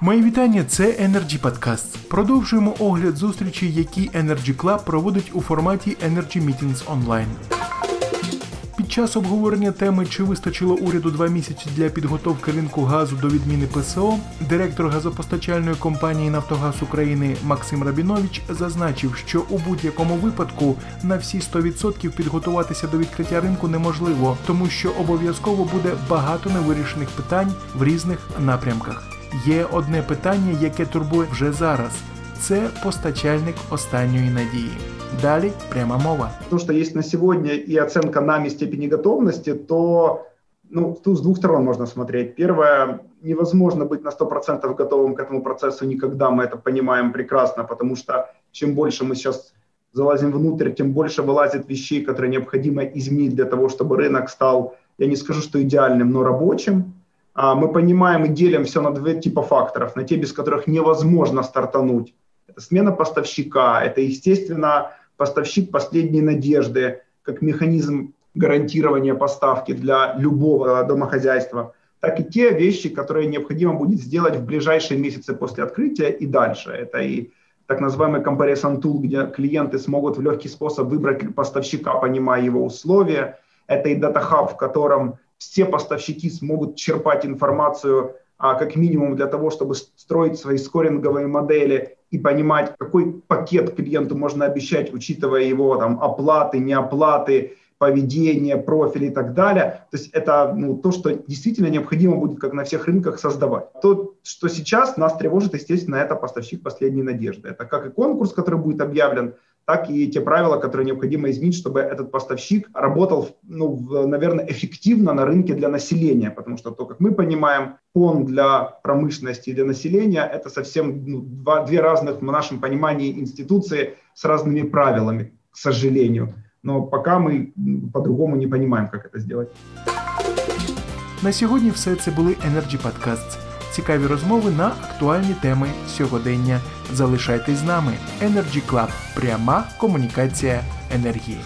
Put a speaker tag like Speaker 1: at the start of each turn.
Speaker 1: Мої вітання, це Energy Podcast. Продовжуємо огляд зустрічі, які Energy Club проводить у форматі Energy Meetings Online. Під час обговорення теми, чи вистачило уряду два місяці для підготовки ринку газу до відміни ПСО, директор газопостачальної компанії Нафтогаз України Максим Рабінович зазначив, що у будь-якому випадку на всі 100% підготуватися до відкриття ринку неможливо, тому що обов'язково буде багато невирішених питань в різних напрямках. Є одне питання, яке турбує вже зараз. Це постачальник останньої надії. Далі пряма мова.
Speaker 2: То, что есть на сегодня и оценка нами степени готовности, то ну, тут с двух сторон можно смотреть. Первое, невозможно быть на 100% готовым к этому процессу никогда, мы это понимаем прекрасно, потому что чем больше мы сейчас залазим внутрь, тем больше вылазит вещей, которые необходимо изменить для того, чтобы рынок стал, я не скажу, что идеальным, но рабочим. а мы понимаем и делим все на два типа факторов, на те, без которых невозможно стартануть. Это смена поставщика, это, естественно, поставщик последней надежды, как механизм гарантирования поставки для любого домохозяйства, так и те вещи, которые необходимо будет сделать в ближайшие месяцы после открытия и дальше. Это и так называемый comparison tool, где клиенты смогут в легкий способ выбрать поставщика, понимая его условия. Это и Data Hub, в котором все поставщики смогут черпать информацию а, как минимум для того, чтобы строить свои скоринговые модели и понимать, какой пакет клиенту можно обещать, учитывая его там, оплаты, неоплаты, поведение, профиль и так далее. То есть это ну, то, что действительно необходимо будет, как на всех рынках, создавать. То, что сейчас нас тревожит, естественно, это поставщик последней надежды. Это как и конкурс, который будет объявлен, так и те правила, которые необходимо изменить, чтобы этот поставщик работал, ну, наверное, эффективно на рынке для населения, потому что то, как мы понимаем, ПОН для промышленности и для населения – это совсем ну, два, две разных, в нашем понимании, институции с разными правилами, к сожалению. Но пока мы по-другому не понимаем, как это сделать.
Speaker 1: На сьогодні все це були Energy Podcasts Цікаві розмови на актуальні теми сьогодення. Залишайтесь з нами. Energy Club. Пряма комунікація енергії.